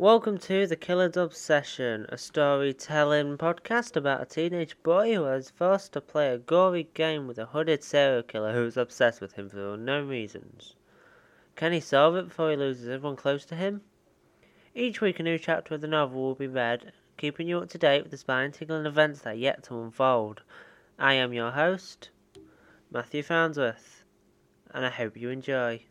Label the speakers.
Speaker 1: Welcome to the Killer's Obsession, a storytelling podcast about a teenage boy who is forced to play a gory game with a hooded serial killer who is obsessed with him for unknown reasons. Can he solve it before he loses everyone close to him? Each week, a new chapter of the novel will be read, keeping you up to date with the spine-tingling events that are yet to unfold. I am your host, Matthew Farnsworth, and I hope you enjoy.